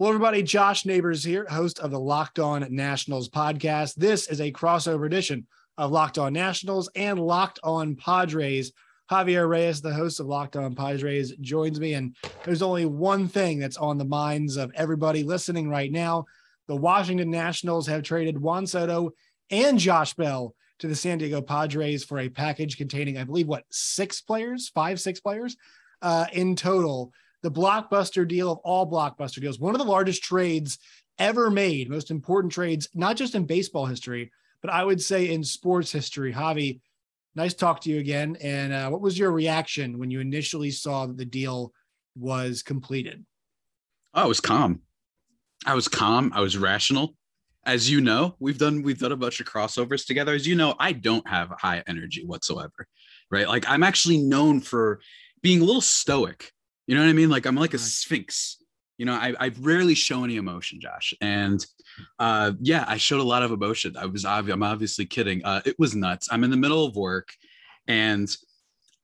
Well, everybody, Josh Neighbors here, host of the Locked On Nationals podcast. This is a crossover edition of Locked On Nationals and Locked On Padres. Javier Reyes, the host of Locked On Padres, joins me. And there's only one thing that's on the minds of everybody listening right now. The Washington Nationals have traded Juan Soto and Josh Bell to the San Diego Padres for a package containing, I believe, what, six players, five, six players uh, in total the blockbuster deal of all blockbuster deals, one of the largest trades ever made, most important trades, not just in baseball history, but I would say in sports history. Javi, nice talk to you again. And uh, what was your reaction when you initially saw that the deal was completed? Oh, I was calm. I was calm. I was rational. As you know, we've done we've done a bunch of crossovers together. As you know, I don't have high energy whatsoever, right? Like I'm actually known for being a little stoic you know what I mean? Like I'm like a sphinx. You know, I, I rarely show any emotion, Josh. And uh, yeah, I showed a lot of emotion. I was obvi- I'm obviously kidding. Uh, it was nuts. I'm in the middle of work, and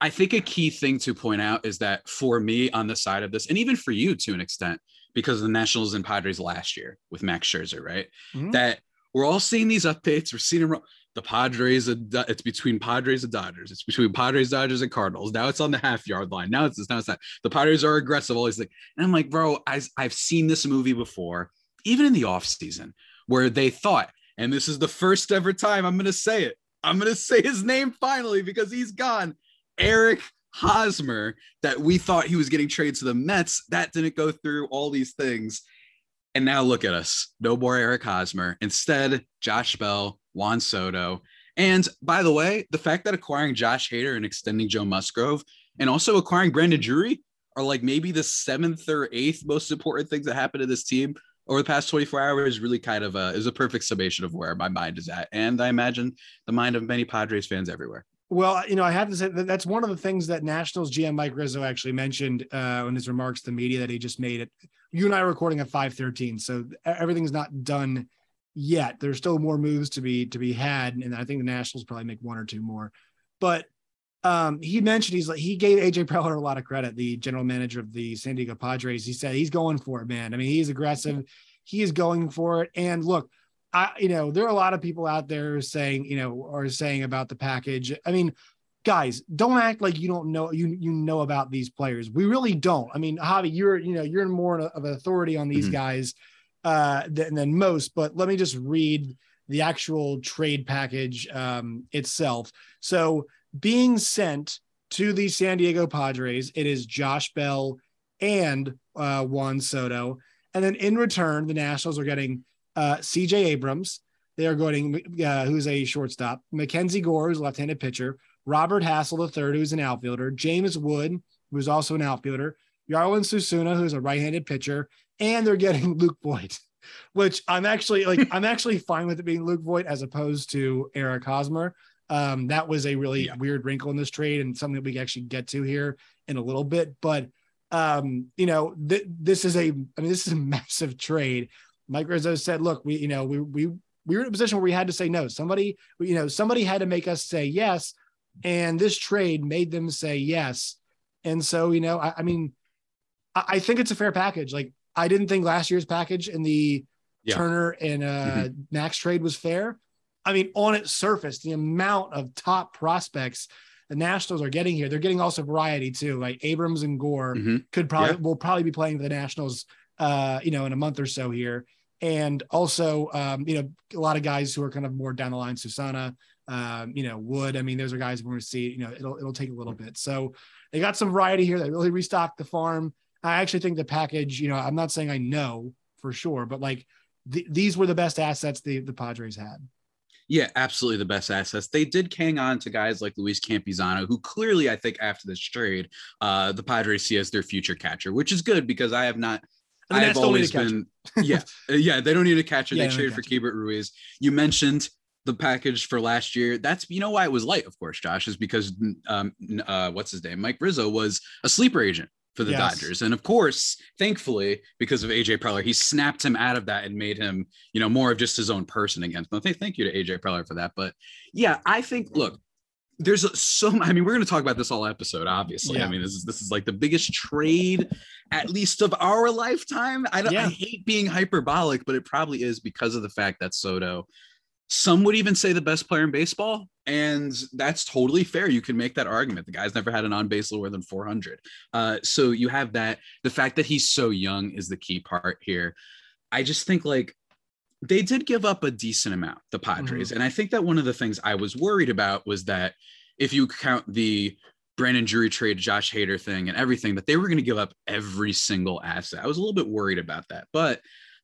I think a key thing to point out is that for me on the side of this, and even for you to an extent, because of the Nationals and Padres last year with Max Scherzer, right? Mm-hmm. That we're all seeing these updates. We're seeing them the Padres, uh, it's between Padres and Dodgers. It's between Padres, Dodgers, and Cardinals. Now it's on the half yard line. Now it's now it's that. The Padres are aggressive. Always like, and I'm like, bro, I, I've seen this movie before, even in the off season, where they thought, and this is the first ever time I'm going to say it. I'm going to say his name finally because he's gone. Eric Hosmer, that we thought he was getting traded to the Mets. That didn't go through all these things. And now look at us. No more Eric Hosmer. Instead, Josh Bell, Juan Soto. And by the way, the fact that acquiring Josh Hader and extending Joe Musgrove and also acquiring Brandon Drury are like maybe the seventh or eighth most important things that happened to this team over the past 24 hours really kind of a, is a perfect summation of where my mind is at. And I imagine the mind of many Padres fans everywhere. Well, you know, I have to say that that's one of the things that Nationals GM Mike Rizzo actually mentioned uh, in his remarks to the media that he just made it. You and I are recording at 5:13, so everything's not done yet. There's still more moves to be to be had, and I think the Nationals probably make one or two more. But um, he mentioned he's like he gave AJ Preller a lot of credit, the general manager of the San Diego Padres. He said he's going for it, man. I mean, he's aggressive. He is going for it. And look, I you know there are a lot of people out there saying you know are saying about the package. I mean, guys, don't act like you don't know you you know about these players. We really don't. I mean, Javi, you're you know you're more of an authority on these mm-hmm. guys uh, than, than most. But let me just read the actual trade package um, itself. So, being sent to the San Diego Padres, it is Josh Bell and uh, Juan Soto. And then in return, the Nationals are getting uh, CJ Abrams. They are getting, uh, who's a shortstop, Mackenzie Gore, who's a left handed pitcher, Robert Hassell third, who's an outfielder, James Wood, who's also an outfielder, Jarlin Susana, who's a right handed pitcher, and they're getting Luke Voit, which I'm actually like I'm actually fine with it being Luke Voit as opposed to Eric Hosmer. Um, that was a really yeah. weird wrinkle in this trade and something that we actually get to here in a little bit. But um, you know, th- this is a I mean, this is a massive trade. Mike Rizzo said, look, we, you know, we we we were in a position where we had to say no. Somebody, you know, somebody had to make us say yes. And this trade made them say yes. And so, you know, I, I mean, I, I think it's a fair package. Like I didn't think last year's package in the yeah. Turner and uh, mm-hmm. Max trade was fair. I mean, on its surface, the amount of top prospects the Nationals are getting here, they're getting also variety too. Like Abrams and Gore mm-hmm. could probably yeah. will probably be playing for the Nationals, uh, you know, in a month or so here. And also, um, you know, a lot of guys who are kind of more down the line, Susana, um, you know, Wood. I mean, those are guys we're going to see. You know, it'll it'll take a little bit. So they got some variety here. They really restocked the farm. I actually think the package, you know, I'm not saying I know for sure, but like th- these were the best assets the, the Padres had. Yeah, absolutely the best assets. They did hang on to guys like Luis Campusano, who clearly I think after this trade, uh, the Padres see as their future catcher, which is good because I have not. I have always been, yeah, uh, yeah. They don't need a catcher. Yeah, they traded for Keibert Ruiz. You mentioned the package for last year. That's you know why it was light, of course, Josh, is because um, uh, what's his name, Mike Rizzo was a sleeper agent for the yes. Dodgers. And of course, thankfully, because of AJ Preller, he snapped him out of that and made him, you know, more of just his own person again. So thank you to AJ Preller for that. But yeah, I think, look, there's so I mean, we're going to talk about this all episode. Obviously, Yeah. I mean, this is this is like the biggest trade, at least of our lifetime. I don't. I hate being hyperbolic, but it probably is because of the fact that Soto. Some would even say the best player in baseball, and that's totally fair. You can make that argument. The guy's never had an on base lower than 400. Uh, so you have that. The fact that he's so young is the key part here. I just think like they did give up a decent amount, the Padres. And I think that one of the things I was worried about was that if you count the Brandon Drury trade, Josh Hader thing, and everything, that they were going to give up every single asset. I was a little bit worried about that, but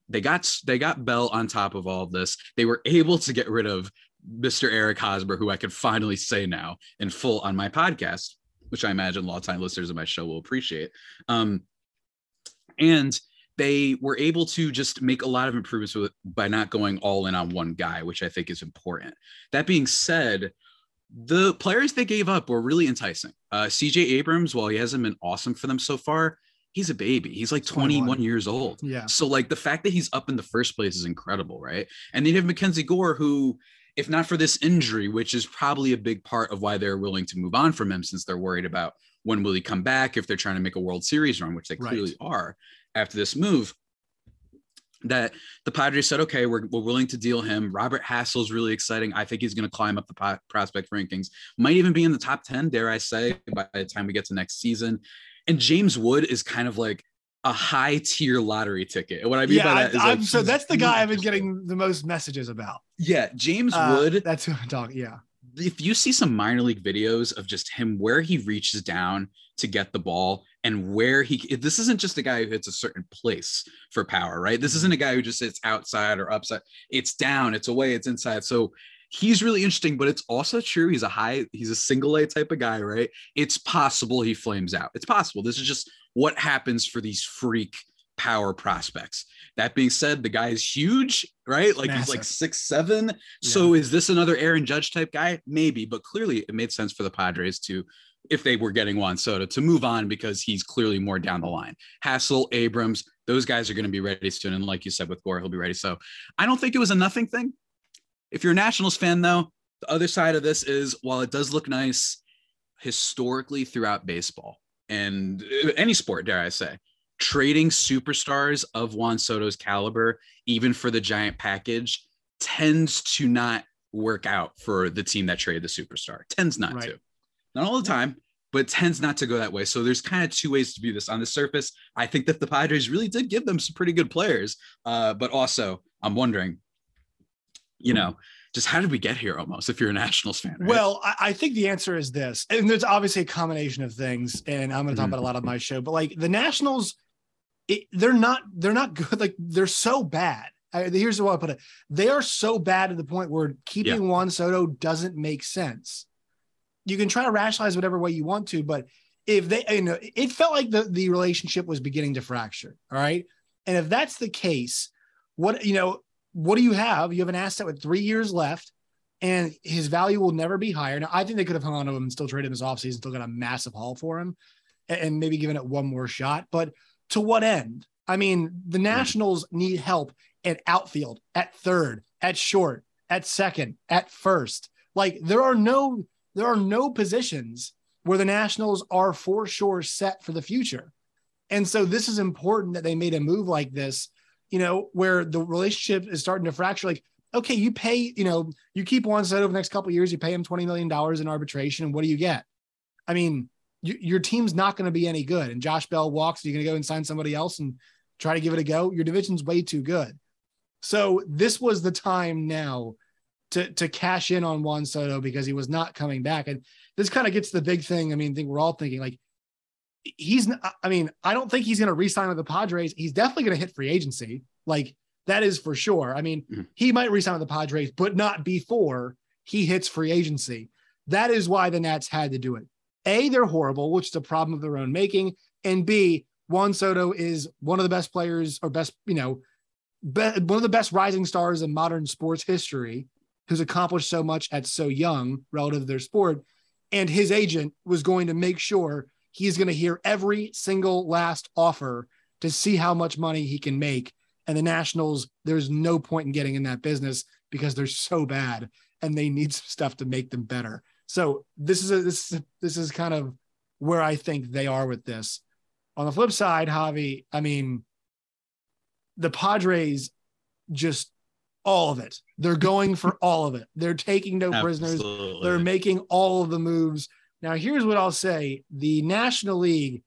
they got they got Bell on top of all of this. They were able to get rid of Mr. Eric Hosmer, who I can finally say now in full on my podcast, which I imagine longtime listeners of my show will appreciate. Um, and they were able to just make a lot of improvements with by not going all in on one guy, which I think is important. That being said, the players they gave up were really enticing. Uh, CJ Abrams, while he hasn't been awesome for them so far, he's a baby. He's like 21, 21. years old. Yeah. So like the fact that he's up in the first place is incredible, right? And then you have Mackenzie Gore, who, if not for this injury, which is probably a big part of why they're willing to move on from him, since they're worried about when will he come back if they're trying to make a World Series run, which they Right. clearly are after this move. That the Padres said, okay, we're, we're willing to deal him. Robert Hassell's really exciting. I think he's going to climb up the po- prospect rankings. Might even be in the top 10, dare I say, by the time we get to next season. And James Wood is kind of like a high tier lottery ticket. And what I mean yeah, by I, that is I'm- like so that's the guy I've been getting the most messages about. Yeah, James Uh, Wood. That's who I'm talking. Yeah. If you see some minor league videos of just him where he reaches down to get the ball and where he this isn't just a guy who hits a certain place for power, right? This isn't a guy who just sits outside or upside. It's down, it's away, it's inside. So he's really interesting, but it's also true. He's a high, he's a single A type of guy, right? It's possible he flames out. It's possible. This is just what happens for these freak power prospects. That being said, the guy is huge, right? Like he's like six seven. So is this another Aaron Judge type guy? Maybe, but clearly it made sense for the Padres to, if they were getting Juan Soto, to move on because he's clearly more down the line. Hassell, Abrams, those guys are going to be ready soon, and like you said with Gore, he'll be ready. So I don't think it was a nothing thing. If you're a Nationals fan, though, the other side of this is while it does look nice historically throughout baseball and uh, any sport, dare I say, trading superstars of Juan Soto's caliber, even for the giant package, tends to not work out for the team that traded the superstar. Tends not Right. to. Not all the time, but tends not to go that way. So there's kind of two ways to view this. On the surface, I think that the Padres really did give them some pretty good players. Uh, but also, I'm wondering, you know, just how did we get here almost if you're a Nationals fan? right? Well, I, I think the answer is this, and there's obviously a combination of things, and I'm going to talk Mhm. about a lot of my show. But like the Nationals, it, they're not they're not good. Like they're so bad. I, here's the way I put it: they are so bad to the point where keeping Juan Soto doesn't make sense. You can try to rationalize whatever way you want to, but if they, you know, it felt like the the relationship was beginning to fracture. All right, and if that's the case, what you know, what do you have? You have an asset with three years left and his value will never be higher. Now, I think they could have hung on to him and still traded him this offseason, still got a massive haul for him and, and maybe given it one more shot. But to what end? I mean, the hmm. Nationals need help at outfield, at third, at short, at second, at first. Like there are no there are no positions where the Nationals are for sure set for the future. And so this is important that they made a move like this, you know, where the relationship is starting to fracture. Like, okay, you pay, you know, you keep Juan Soto over the next couple of years, you pay him $20 million in arbitration. And what do you get? I mean, you, your team's not going to be any good. And Josh Bell walks, you're going to go and sign somebody else and try to give it a go. Your division's way too good. So this was the time now to, to cash in on Juan Soto because he was not coming back. And this kind of gets the big thing. I mean, I think we're all thinking like, he's not, I mean, I don't think he's going to re-sign with the Padres. He's definitely going to hit free agency. Like that is for sure. I mean, Mhm. he might re-sign with the Padres, but not before he hits free agency. That is why the Nats had to do it. A, they're horrible, which is a problem of their own making. And B, Juan Soto is one of the best players or best, you know, be, one of the best rising stars in modern sports history who's accomplished so much at so young relative to their sport. And his agent was going to make sure he's going to hear every single last offer to see how much money he can make. And the Nationals, there's no point in getting in that business because they're so bad and they need some stuff to make them better. So this is a, this is this is kind of where I think they are with this. On the flip side, Javi, I mean, the Padres just all of it. They're going for all of it. They're taking no prisoners. Absolutely. They're making all of the moves. Now, here's what I'll say: the National League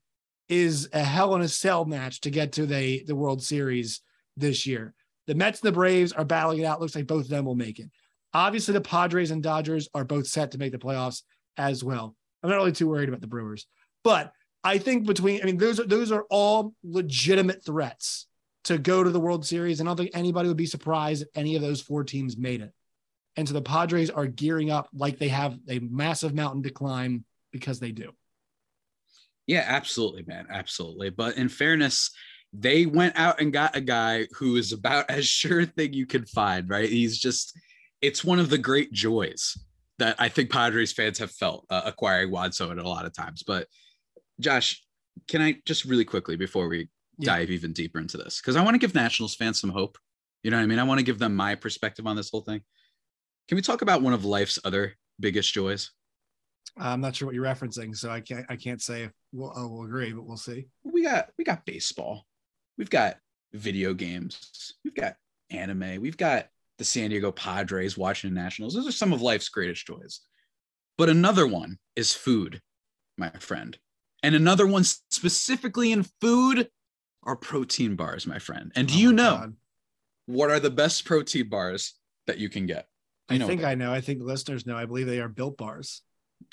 is a hell in a cell match to get to the the World Series this year. The Mets and the Braves are battling it out. Looks like both of them will make it. Obviously, the Padres and Dodgers are both set to make the playoffs as well. I'm not really too worried about the Brewers, but I think between I mean those are those are all legitimate threats to go to the World Series. And I don't think anybody would be surprised if any of those four teams made it. And so the Padres are gearing up like they have a massive mountain to climb because they do. Yeah, absolutely, man. Absolutely. But in fairness, they went out and got a guy who is about as sure thing you can find, right? He's just, it's one of the great joys that I think Padres fans have felt uh, acquiring Juan Soto a lot of times. But Josh, can I just really quickly before we Yeah. dive even deeper into this? Because I want to give Nationals fans some hope. You know what I mean? I want to give them my perspective on this whole thing. Can we talk about one of life's other biggest joys? I'm not sure what you're referencing, so I can't I can't say if we'll, oh, we'll agree, but we'll see. we got we got baseball. We've got video games. We've got anime. We've got the san diego padres washington nationals. Those are some of life's greatest joys. But another one is food my friend. And another one specifically in food are protein bars my friend. And do Oh you know God. what are the best protein bars that you can get I know think I know. I think listeners know. I believe they are built bars.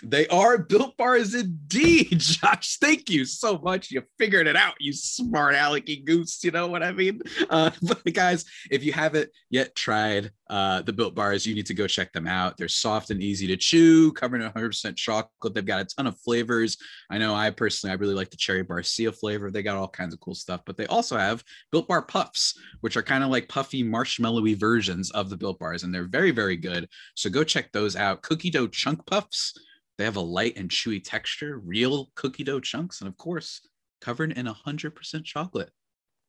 They are built bars indeed, Josh. Thank you so much. You figured it out, you smart alecky goose. You know what I mean? Uh, but guys, if you haven't yet tried uh, the built bars, you need to go check them out. They're soft and easy to chew, covered in 100% chocolate. They've got a ton of flavors. I know I personally, I really like the cherry barcia flavor. They got all kinds of cool stuff, but they also have built bar puffs, which are kind of like puffy, marshmallowy versions of the built bars, and they're very, very good. So go check those out. Cookie dough chunk puffs. They have a light and chewy texture, real cookie dough chunks, and of course, covered in 100% chocolate.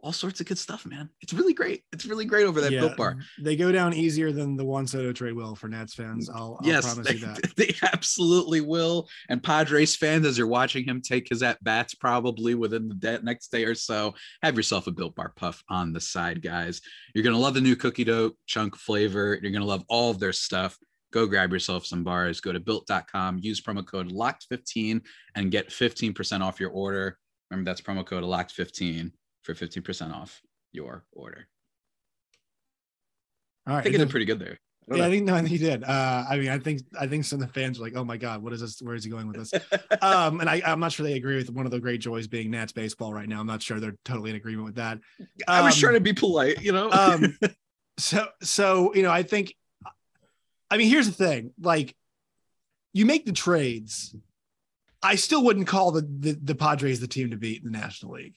All sorts of good stuff, man. It's really great. It's really great over that Yeah, built bar. They go down easier than the Juan Soto trade will for Nats fans. I'll, I'll yes, promise they, you that. they absolutely will. And Padres fans, as you're watching him take his at bats probably within the next day or so, have yourself a built bar puff on the side, guys. You're going to love the new cookie dough chunk flavor. You're going to love all of their stuff. Go grab yourself some bars. Go to built.com, use promo code LOCKED15 and get 15% off your order. Remember, that's promo code LOCKED15 for 15% off your order. All I think it did pretty good there. I yeah, I think no, I think he did. Uh, I mean, I think I think some of the fans were like, "Oh my god, what is this? Where is he going with this?" um, and I, I'm not sure they agree with one of the great joys being Nats baseball right now. I'm not sure they're totally in agreement with that. I was um, trying to be polite, you know? Um, so so you know, I think. I mean, here's the thing: like, you make the trades. I still wouldn't call the the, the Padres the team to beat in the National League.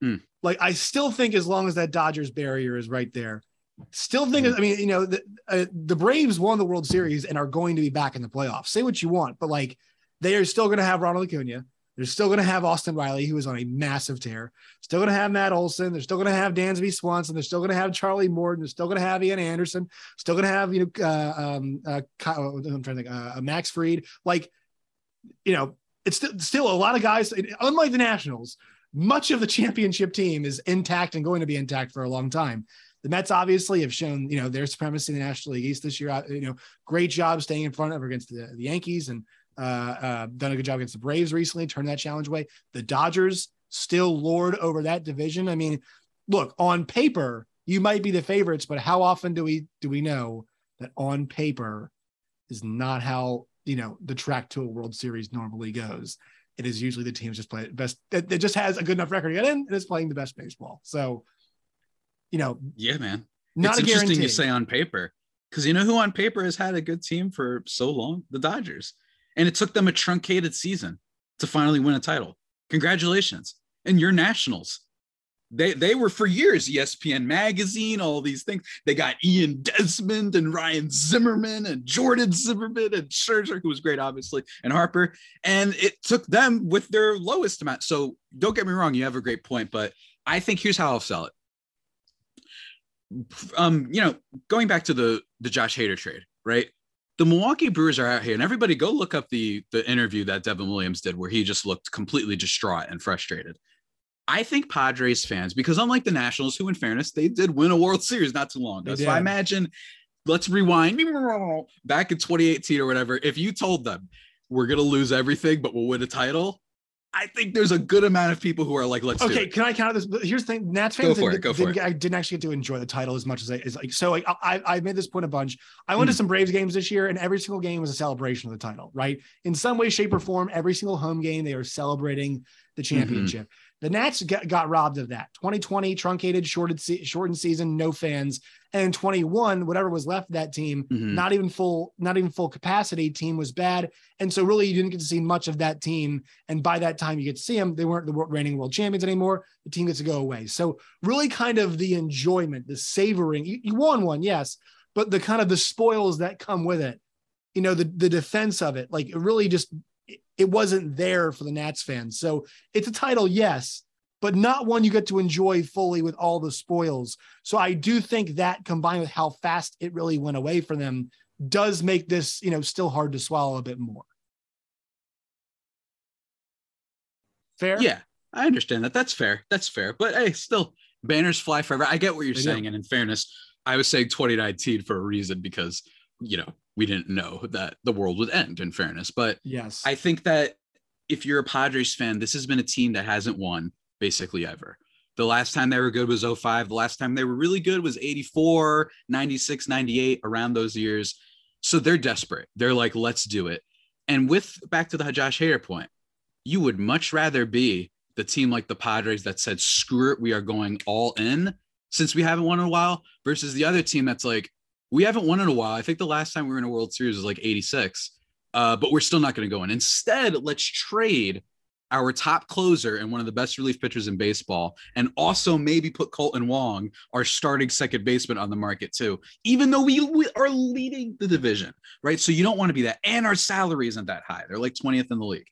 Hmm. Like, I still think as long as that Dodgers barrier is right there, still think. I mean, you know, the uh, the Braves won the World Series and are going to be back in the playoffs. Say what you want, but like, they are still going to have Ronald Acuna. They're still going to have Austin Riley, who is on a massive tear. Still going to have Matt Olson. They're still going to have Dansby Swanson. They're still going to have Charlie Morton. They're still going to have Ian Anderson. Still going to have you know, uh, um, uh, Kyle, I'm trying to think, uh, Max Fried. Like, you know, it's still, still a lot of guys. Unlike the Nationals, much of the championship team is intact and going to be intact for a long time. The Mets obviously have shown, you know, their supremacy in the National League East this year. Uh, You know, great job staying in front of against the, the Yankees and uh, uh, Uh, uh, done a good job against the Braves recently, turned that challenge away. The Dodgers still lord over that division. I mean, look, on paper, you might be the favorites, but how often do we do we know that on paper is not how you know the track to a World Series normally goes? It is usually the teams just play best that, that just has a good enough record to get in and is playing the best baseball. So, you know, yeah, man. not it's a interesting guarantee. you say on paper because you know who on paper has had a good team for so long? The Dodgers. And it took them a truncated season to finally win a title. Congratulations. And your Nationals. They, they were for years ESPN magazine, all these things. They got Ian Desmond and Ryan Zimmerman and Jordan Zimmermann and Scherzer, who was great, obviously, and Harper. And it took them with their lowest amount. So don't get me wrong, you have a great point, but I think here's how I'll sell it um, you know, going back to the the Josh Hader trade, right? The Milwaukee Brewers are out here, and everybody go look up the the interview that Devin Williams did, where he just looked completely distraught and frustrated. I think Padres fans, because unlike the Nationals, who in fairness, they did win a World Series not too long ago. So I imagine, let's rewind back in 2018 or whatever. If you told them we're gonna lose everything, but we'll win a title, I think there's a good amount of people who are like, let's. Okay, can I count this? Here's the thing: Nats fans go for didn't, it, go for didn't, it. I didn't actually get to enjoy the title as much as I is like. So like, I I made this point a bunch. I went mm. to some Braves games this year, and every single game was a celebration of the title. Right, in some way, shape, or form, every single home game they are celebrating the mm-hmm. championship. Mm-hmm. The Nats got, got robbed of that. 2020 truncated, shorted, shortened season, no fans, and 21, whatever was left of that team, mm-hmm. not even full, not even full capacity. Team was bad, and so really you didn't get to see much of that team. And by that time you get to see them, they weren't the reigning world champions anymore. The team gets to go away. So really, kind of the enjoyment, the savoring. You, you won one, yes, but the kind of the spoils that come with it you know the the defense of it like it really just it wasn't there for the Nats fans. So it's a title, yes, but not one you get to enjoy fully with all the spoils. So I do think that combined with how fast it really went away from them does make this, you know, still hard to swallow a bit more. Fair? Yeah, I understand that. That's fair. That's fair. But hey, still banners fly forever. I get what you're saying. And in fairness, I was saying 2019 for a reason because, you know, we didn't know that the world would end in fairness. But yes, I think that if you're a Padres fan, this has been a team that hasn't won basically ever. The last time they were good was 05. The last time they were really good was 84, 96, 98, around those years. So they're desperate. They're like, let's do it. And with back to the Josh Hader point, you would much rather be the team like the Padres that said, screw it, we are going all in since we haven't won in a while versus the other team that's like, we haven't won in a while. I think the last time we were in a World Series was like 86, uh, but we're still not going to go in. Instead, let's trade our top closer and one of the best relief pitchers in baseball, and also maybe put Kolten Wong, our starting second baseman, on the market too, even though we, we are leading the division, right? So you don't want to be that. And our salary isn't that high. They're like 20th in the league.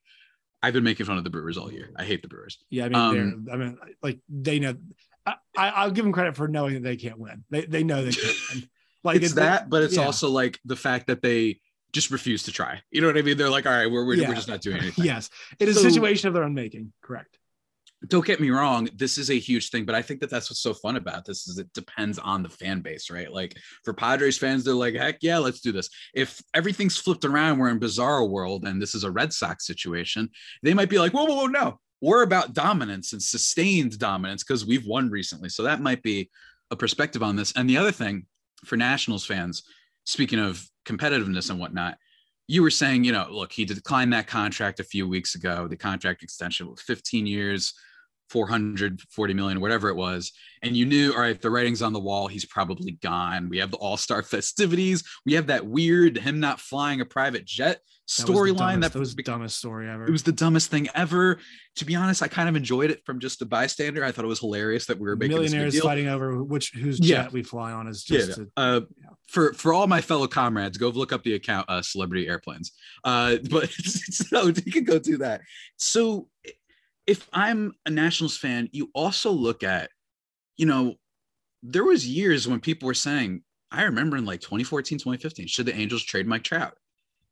I've been making fun of the Brewers all year. I hate the Brewers. Yeah, I mean, um, I mean, like they know. I, will give them credit for knowing that they can't win. They they know they can't win. Like it's, that, but it's yeah. also like the fact that they just refuse to try. You know what I mean? They're like, all right, we're we're, yeah. we're just not doing anything. yes, it is so, a situation of their own making. Correct. Don't get me wrong. This is a huge thing, but I think that that's what's so fun about this is it depends on the fan base, right? Like for Padres fans, they're like, heck yeah, let's do this. If everything's flipped around, we're in bizarre world, and this is a Red Sox situation, they might be like, whoa, whoa, whoa, no, we're about dominance and sustained dominance because we've won recently. So that might be a perspective on this. And the other thing for Nationals fans, speaking of competitiveness and whatnot, you were saying, you know, look, he declined that contract a few weeks ago, the contract extension was 15 years, 440 million, whatever it was. And you knew, all right, the writing's on the wall. He's probably gone. We have the all star festivities. We have that weird him not flying a private jet storyline. That, that was the dumbest story ever. It was the dumbest thing ever. To be honest, I kind of enjoyed it from just a bystander. I thought it was hilarious that we were making millionaires fighting over which whose jet yeah. we fly on is just. Yeah. A, uh, yeah. For for all my fellow comrades, go look up the account uh, Celebrity Airplanes. Uh, but so you can go do that. So if I'm a Nationals fan, you also look at, you know, there was years when people were saying, I remember in like 2014, 2015, should the Angels trade Mike Trout?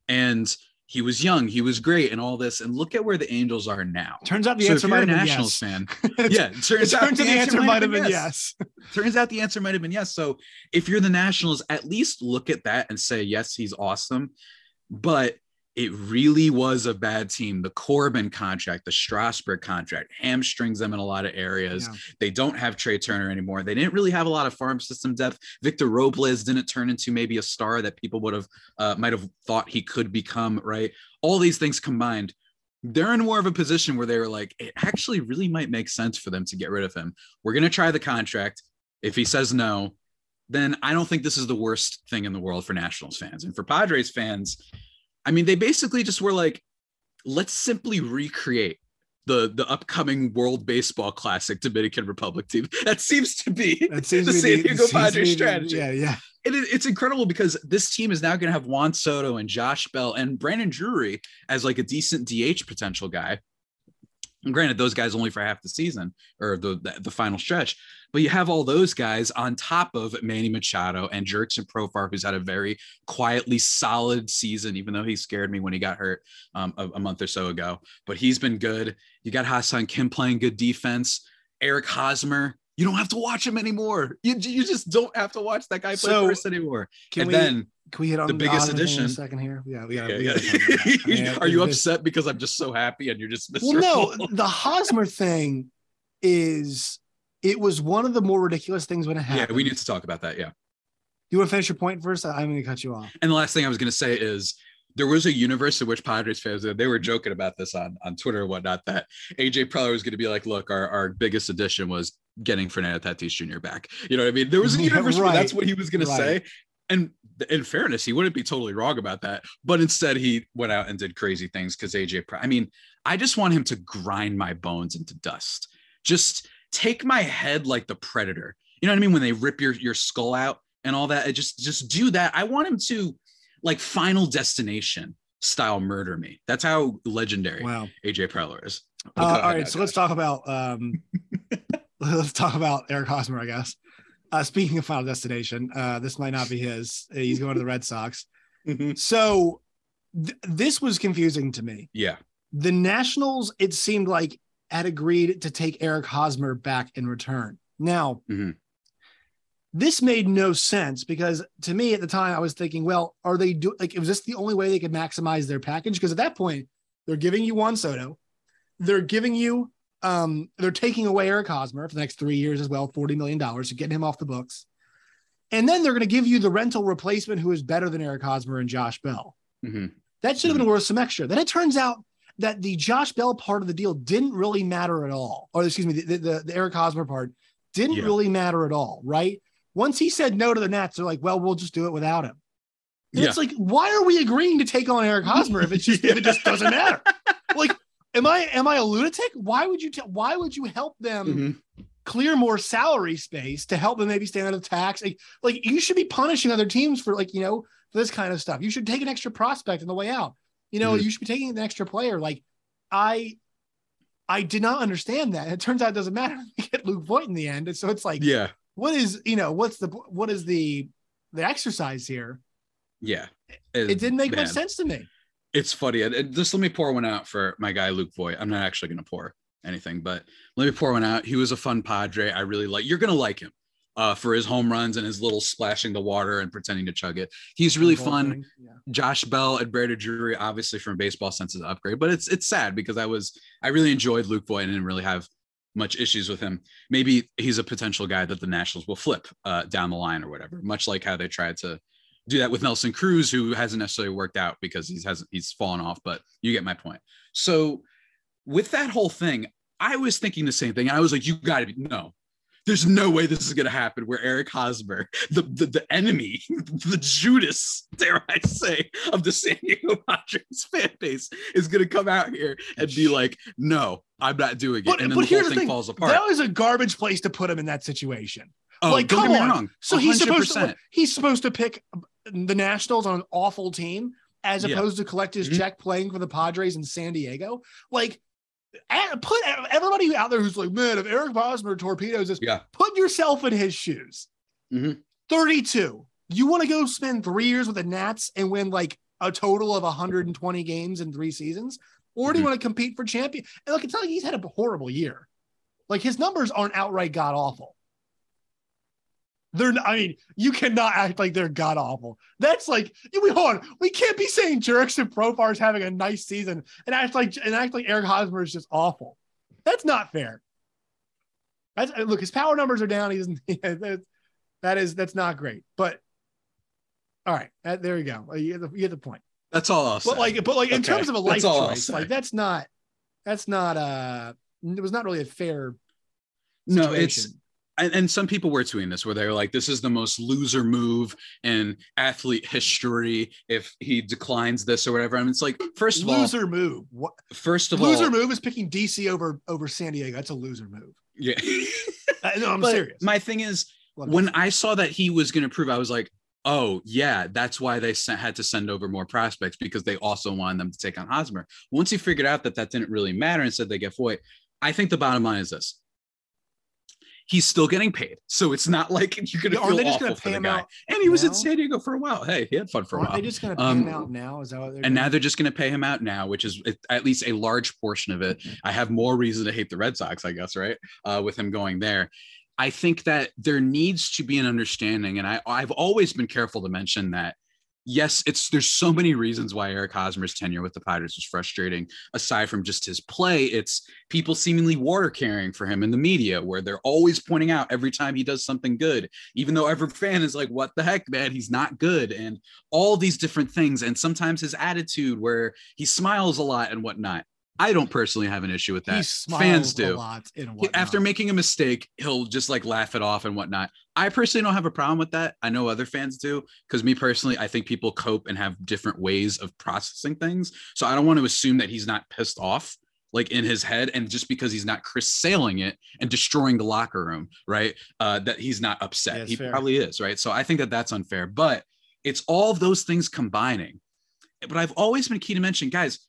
And he was young, he was great, and all this. And look at where the Angels are now. Turns out the so answer might have been Nationals yes. fan. yeah, turns, out the, the answer, might have been, been yes. yes. turns out the answer might have been yes. So if you're the Nationals, at least look at that and say, yes, he's awesome. But it really was a bad team. The Corbin contract, the Strasburg contract hamstrings them in a lot of areas. Yeah. They don't have Trea Turner anymore. They didn't really have a lot of farm system depth. Victor Robles didn't turn into maybe a star that people would have uh, might have thought he could become. Right, all these things combined, they're in more of a position where they were like, it actually really might make sense for them to get rid of him. We're gonna try the contract. If he says no, then I don't think this is the worst thing in the world for Nationals fans and for Padres fans I mean, they basically just were like, let's simply recreate the the upcoming World Baseball Classic Dominican Republic team. That seems to be that seems the San Diego Padres strategy. Yeah, yeah. And it, it's incredible because this team is now going to have Juan Soto and Josh Bell and Brandon Drury as like a decent DH potential guy. And granted, those guys only for half the season or the, the, the final stretch, but you have all those guys on top of Manny Machado and Jurickson Profar, who's had a very quietly solid season, even though he scared me when he got hurt um, a, a, month or so ago. But he's been good. You got Ha-Seong Kim playing good defense. Eric Hosmer, you don't have to watch him anymore. You, you just don't have to watch that guy play so, first anymore. and we, then can we hit on the biggest addition? second here, yeah, yeah, yeah. Gotta Are you upset because I'm just so happy and you're just miserable? Well, no, the Hosmer thing is it was one of the more ridiculous things when it happened. Yeah, we need to talk about that. Yeah. You want to finish your point first? I'm going to cut you off. And the last thing I was going to say is there was a universe in which Padres fans they were joking about this on on Twitter and whatnot that AJ Preller was going to be like, look, our, our biggest addition was getting Fernando Tatis Jr. back. You know what I mean? There was a universe right. where that's what he was going right. to say. And in fairness, he wouldn't be totally wrong about that. But instead, he went out and did crazy things because AJ. I mean, I just want him to grind my bones into dust. Just take my head like the predator. You know what I mean? When they rip your your skull out and all that, just just do that. I want him to like Final Destination style murder me. That's how legendary wow. AJ Preller is. Uh, all right, so let's talk about um, let's talk about Eric Hosmer, I guess. Uh, speaking of Final Destination, uh, this might not be his. He's going to the Red Sox. Mm-hmm. So th- this was confusing to me. Yeah. The Nationals, it seemed like, had agreed to take Eric Hosmer back in return. Now, mm-hmm. this made no sense because to me at the time, I was thinking, well, are they do like, was this the only way they could maximize their package? Because at that point, they're giving you Juan Soto, they're giving you um, they're taking away Eric Hosmer for the next three years as well, $40 million to get him off the books. And then they're going to give you the rental replacement who is better than Eric Hosmer and Josh Bell. Mm-hmm. That should have mm-hmm. been worth some extra. Then it turns out that the Josh Bell part of the deal didn't really matter at all. Or excuse me, the, the, the Eric Hosmer part didn't yeah. really matter at all, right? Once he said no to the Nats, they're like, well, we'll just do it without him. Yeah. it's like, why are we agreeing to take on Eric Hosmer if it's just yeah. if it just doesn't matter? Am I am I a lunatic? Why would you tell? Why would you help them mm-hmm. clear more salary space to help them maybe stay out of tax? Like, like you should be punishing other teams for like you know for this kind of stuff. You should take an extra prospect on the way out. You know, mm-hmm. you should be taking an extra player. Like I I did not understand that. It turns out it doesn't matter. You get Luke Voit in the end. And so it's like, yeah, what is, you know, what's the, what is the, the exercise here? Yeah. It, it didn't make much sense to me it's funny. And just let me pour one out for my guy Luke Voit. I'm not actually going to pour anything, but let me pour one out. He was a fun Padre. I really like. You're going to like him uh, for his home runs and his little splashing the water and pretending to chug it. He's really fun. Yeah. Josh Bell and Brandon Drury, obviously from baseball sense, is an upgrade, but it's it's sad because I was I really enjoyed Luke Voit and didn't really have much issues with him. Maybe he's a potential guy that the Nationals will flip uh, down the line or whatever, much like how they tried to do that with Nelson Cruz, who hasn't necessarily worked out because he's hasn't he's fallen off, but you get my point. So with that whole thing, I was thinking the same thing. I was like, you gotta be no. There's no way this is gonna happen where Eric Hosmer, the, the, the enemy, the Judas, dare I say, of the San Diego Padres fan base, is gonna come out here and be like, no, I'm not doing it. But, and then the whole thing, thing falls apart. That was a garbage place to put him in that situation. Oh, like, come on. So 100%. he's supposed to he's supposed to pick the Nationals on an awful team as opposed yeah. to collect his mm-hmm. check playing for the Padres in San Diego. Like, put everybody out there who's like, man, if Eric Hosmer torpedoes this, yeah. put yourself in his shoes. Mm-hmm. 32. You want to go spend three years with the Nats and win like a total of 120 games in three seasons? Or do you mm-hmm. want to compete for champion? And look, it's not like he's had a horrible year. Like his numbers aren't outright god awful. They're, I mean, you cannot act like they're god awful. That's like, we hold on, we can't be saying Jurickson Profar is having a nice season and act like and act like Eric Hosmer is just awful. That's not fair. That's look, his power numbers are down. He doesn't. that is that's not great. But all right, that, there you go. You get, the, you get the point. That's all I'll say. But like, but like in terms of a life choice, like that's not that's not uh it was not really a fair. Situation. No, it's and, and, some people were tweeting this where they were like, this is the most loser move in athlete history if he declines this or whatever. I mean, it's like, first of loser all, loser move. What? First of loser all, loser move is picking DC over over San Diego. That's a loser move. Yeah. Uh, no, I'm but serious. My thing is, when I saw that he was going to prove, I was like, oh yeah, that's why they sent, had to send over more prospects because they also wanted them to take on Hosmer. Once he figured out that that didn't really matter and said they get Voit, I think the bottom line is this: he's still getting paid. So it's not like you're going to feel they just awful gonna for pay the him guy. out And he was in San Diego for a while. Hey, he had fun for a Aren't while. they just going to pay Um, him out now? Is that what they're and now they're just going to pay him out now, which is at least a large portion of it. I have more reason to hate the Red Sox, I guess, right? Uh, with him going there. I think that there needs to be an understanding, and I, I've always been careful to mention that. Yes, it's there's so many reasons why Eric Hosmer's tenure with the Padres was frustrating. Aside from just his play, it's people seemingly water carrying for him in the media, where they're always pointing out every time he does something good, even though every fan is like, "What the heck, man? He's not good," and all these different things. And sometimes his attitude, where he smiles a lot and whatnot. I don't personally have an issue with that. Fans a do. After making a mistake, he'll just like laugh it off and whatnot. I personally don't have a problem with that. I know other fans do because me personally, I think people cope and have different ways of processing things. So I don't want to assume that he's not pissed off like in his head and just because he's not Chris sailing it and destroying the locker room, right? Uh, that he's not upset. Yeah, he fair. probably is, right? So I think that that's unfair, but it's all of those things combining. But I've always been key to mention, guys,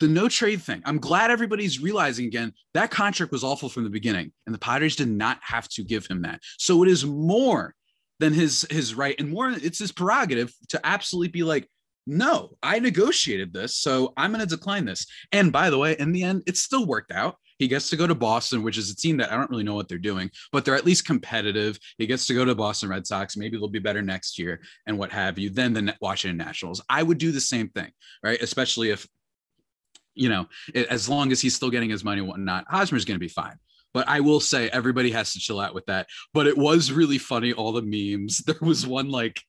the no trade thing. I'm glad everybody's realizing again that contract was awful from the beginning, and the Padres did not have to give him that. So it is more than his his right, and more it's his prerogative to absolutely be like, no, I negotiated this, so I'm going to decline this. And by the way, in the end, it still worked out. He gets to go to Boston, which is a team that I don't really know what they're doing, but they're at least competitive. He gets to go to Boston Red Sox. Maybe they'll be better next year and what have you than the Washington Nationals. I would do the same thing, right? Especially if you know, it, as long as he's still getting his money and whatnot, Hosmer's going to be fine. But I will say everybody has to chill out with that. But it was really funny, all the memes. There was one like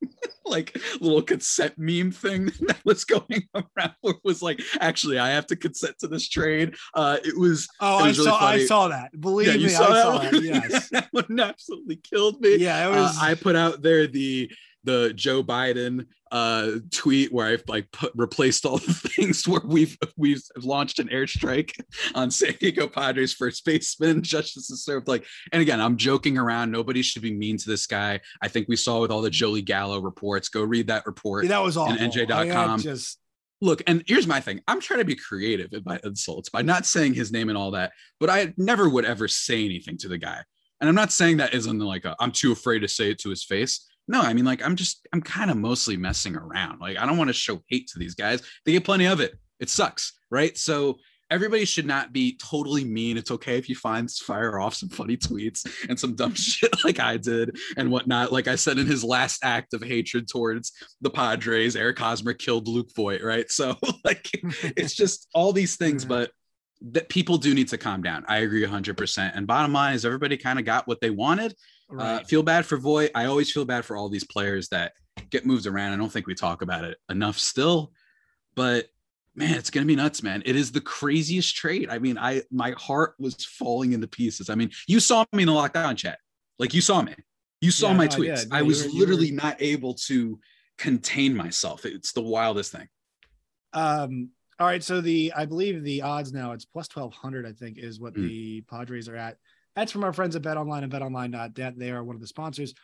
like little consent meme thing that was going around where it was like, actually, I have to consent to this trade. Uh it was oh, it I really saw. I saw that. Believe yeah, me, you I saw saw that, one? Yes. that one absolutely killed me. Yeah, it Uh, was. I put out there the the Joe Biden uh tweet where I've like put replaced all the things where we've we've launched an airstrike on San Diego Padres first baseman. Justice is served. Like, and again, I'm joking around. Nobody should be mean to this guy. I think we saw with all the Joey Gallo reports. Go read that report. That was awful. NJ.com. I just Look, and here's my thing. I'm trying to be creative in my insults by not saying his name and all that, but I never would ever say anything to the guy. And I'm not saying that isn't like i I'm too afraid to say it to his face. No, I mean like I'm just I'm kind of mostly messing around. Like I don't want to show hate to these guys. They get plenty of it. It sucks, right? So everybody should not be totally mean. It's okay if you find fire off some funny tweets and some dumb shit like I did and whatnot. Like I said in his last act of hatred towards the Padres, Eric Hosmer killed Luke Voit, right? So like it's just all these things, but that people do need to calm down. I agree 100%. And bottom line is everybody kind of got what they wanted. Uh, feel bad for Voit. I always feel bad for all these players that get moved around. I don't think we talk about it enough still, but man, it's gonna be nuts, man. It is the craziest trade. I mean, I my heart was falling into pieces. I mean, you saw me in the Locked On chat, like you saw me. You saw Yeah, my tweets. I was were- literally not able to contain myself. It's the wildest thing. Um. All right. So the I believe the odds now it's plus twelve hundred. I think is what Mm. the Padres are at. That's from our friends at Bet Online and BetOnline.net. They are one of the sponsors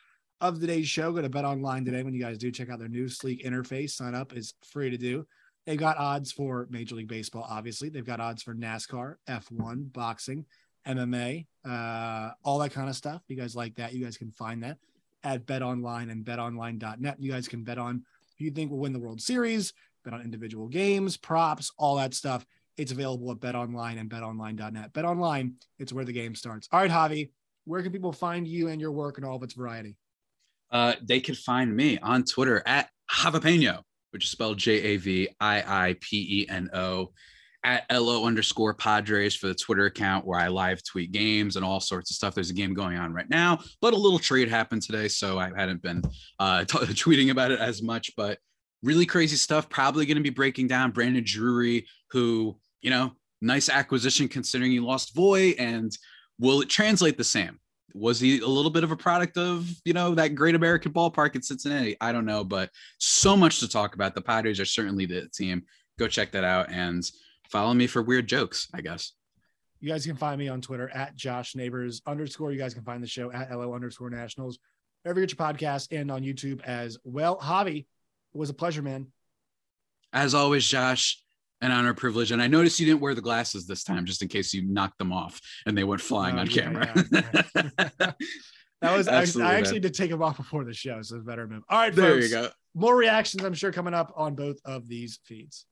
of today's show. Go to Bet Online today. When you guys do check out their new sleek interface, sign up is free to do. They've got odds for Major League Baseball. Obviously, they've got odds for NASCAR, F1, boxing, MMA, uh, all that kind of stuff. You guys like that? You guys can find that at Bet Online and BetOnline.net. You guys can bet on who you think will win the World Series bet on individual games, props, all that stuff. It's available at BetOnline and BetOnline.net. BetOnline, it's where the game starts. All right, Javi, where can people find you and your work and all of its variety? Uh, they can find me on Twitter at Javapeno, which is spelled J A V I I P E N O, at LO underscore Padres for the Twitter account where I live tweet games and all sorts of stuff. There's a game going on right now, but a little trade happened today, so I hadn't been uh, t- tweeting about it as much, but really crazy stuff. Probably going to be breaking down Brandon Drury, who, you know, nice acquisition considering you lost Voit, and will it translate the same? was he a little bit of a product of you know that great American ballpark in Cincinnati? I don't know, but so much to talk about. The Padres are certainly the team. Go check that out and follow me for weird jokes. I guess. You guys can find me on Twitter at Josh Neighbors underscore. You guys can find the show at LO underscore Nationals. wherever you get your podcast and on YouTube as well. Javi, it was a pleasure, man. As always, Josh, an honor privilege. And I noticed you didn't wear the glasses this time, just in case you knocked them off and they went flying Oh, on yeah, camera. yeah. That was I, Absolutely, I man. actually did take them off before the show, so it's better move. All right, there folks. you go. More reactions, I'm sure, coming up on both of these feeds.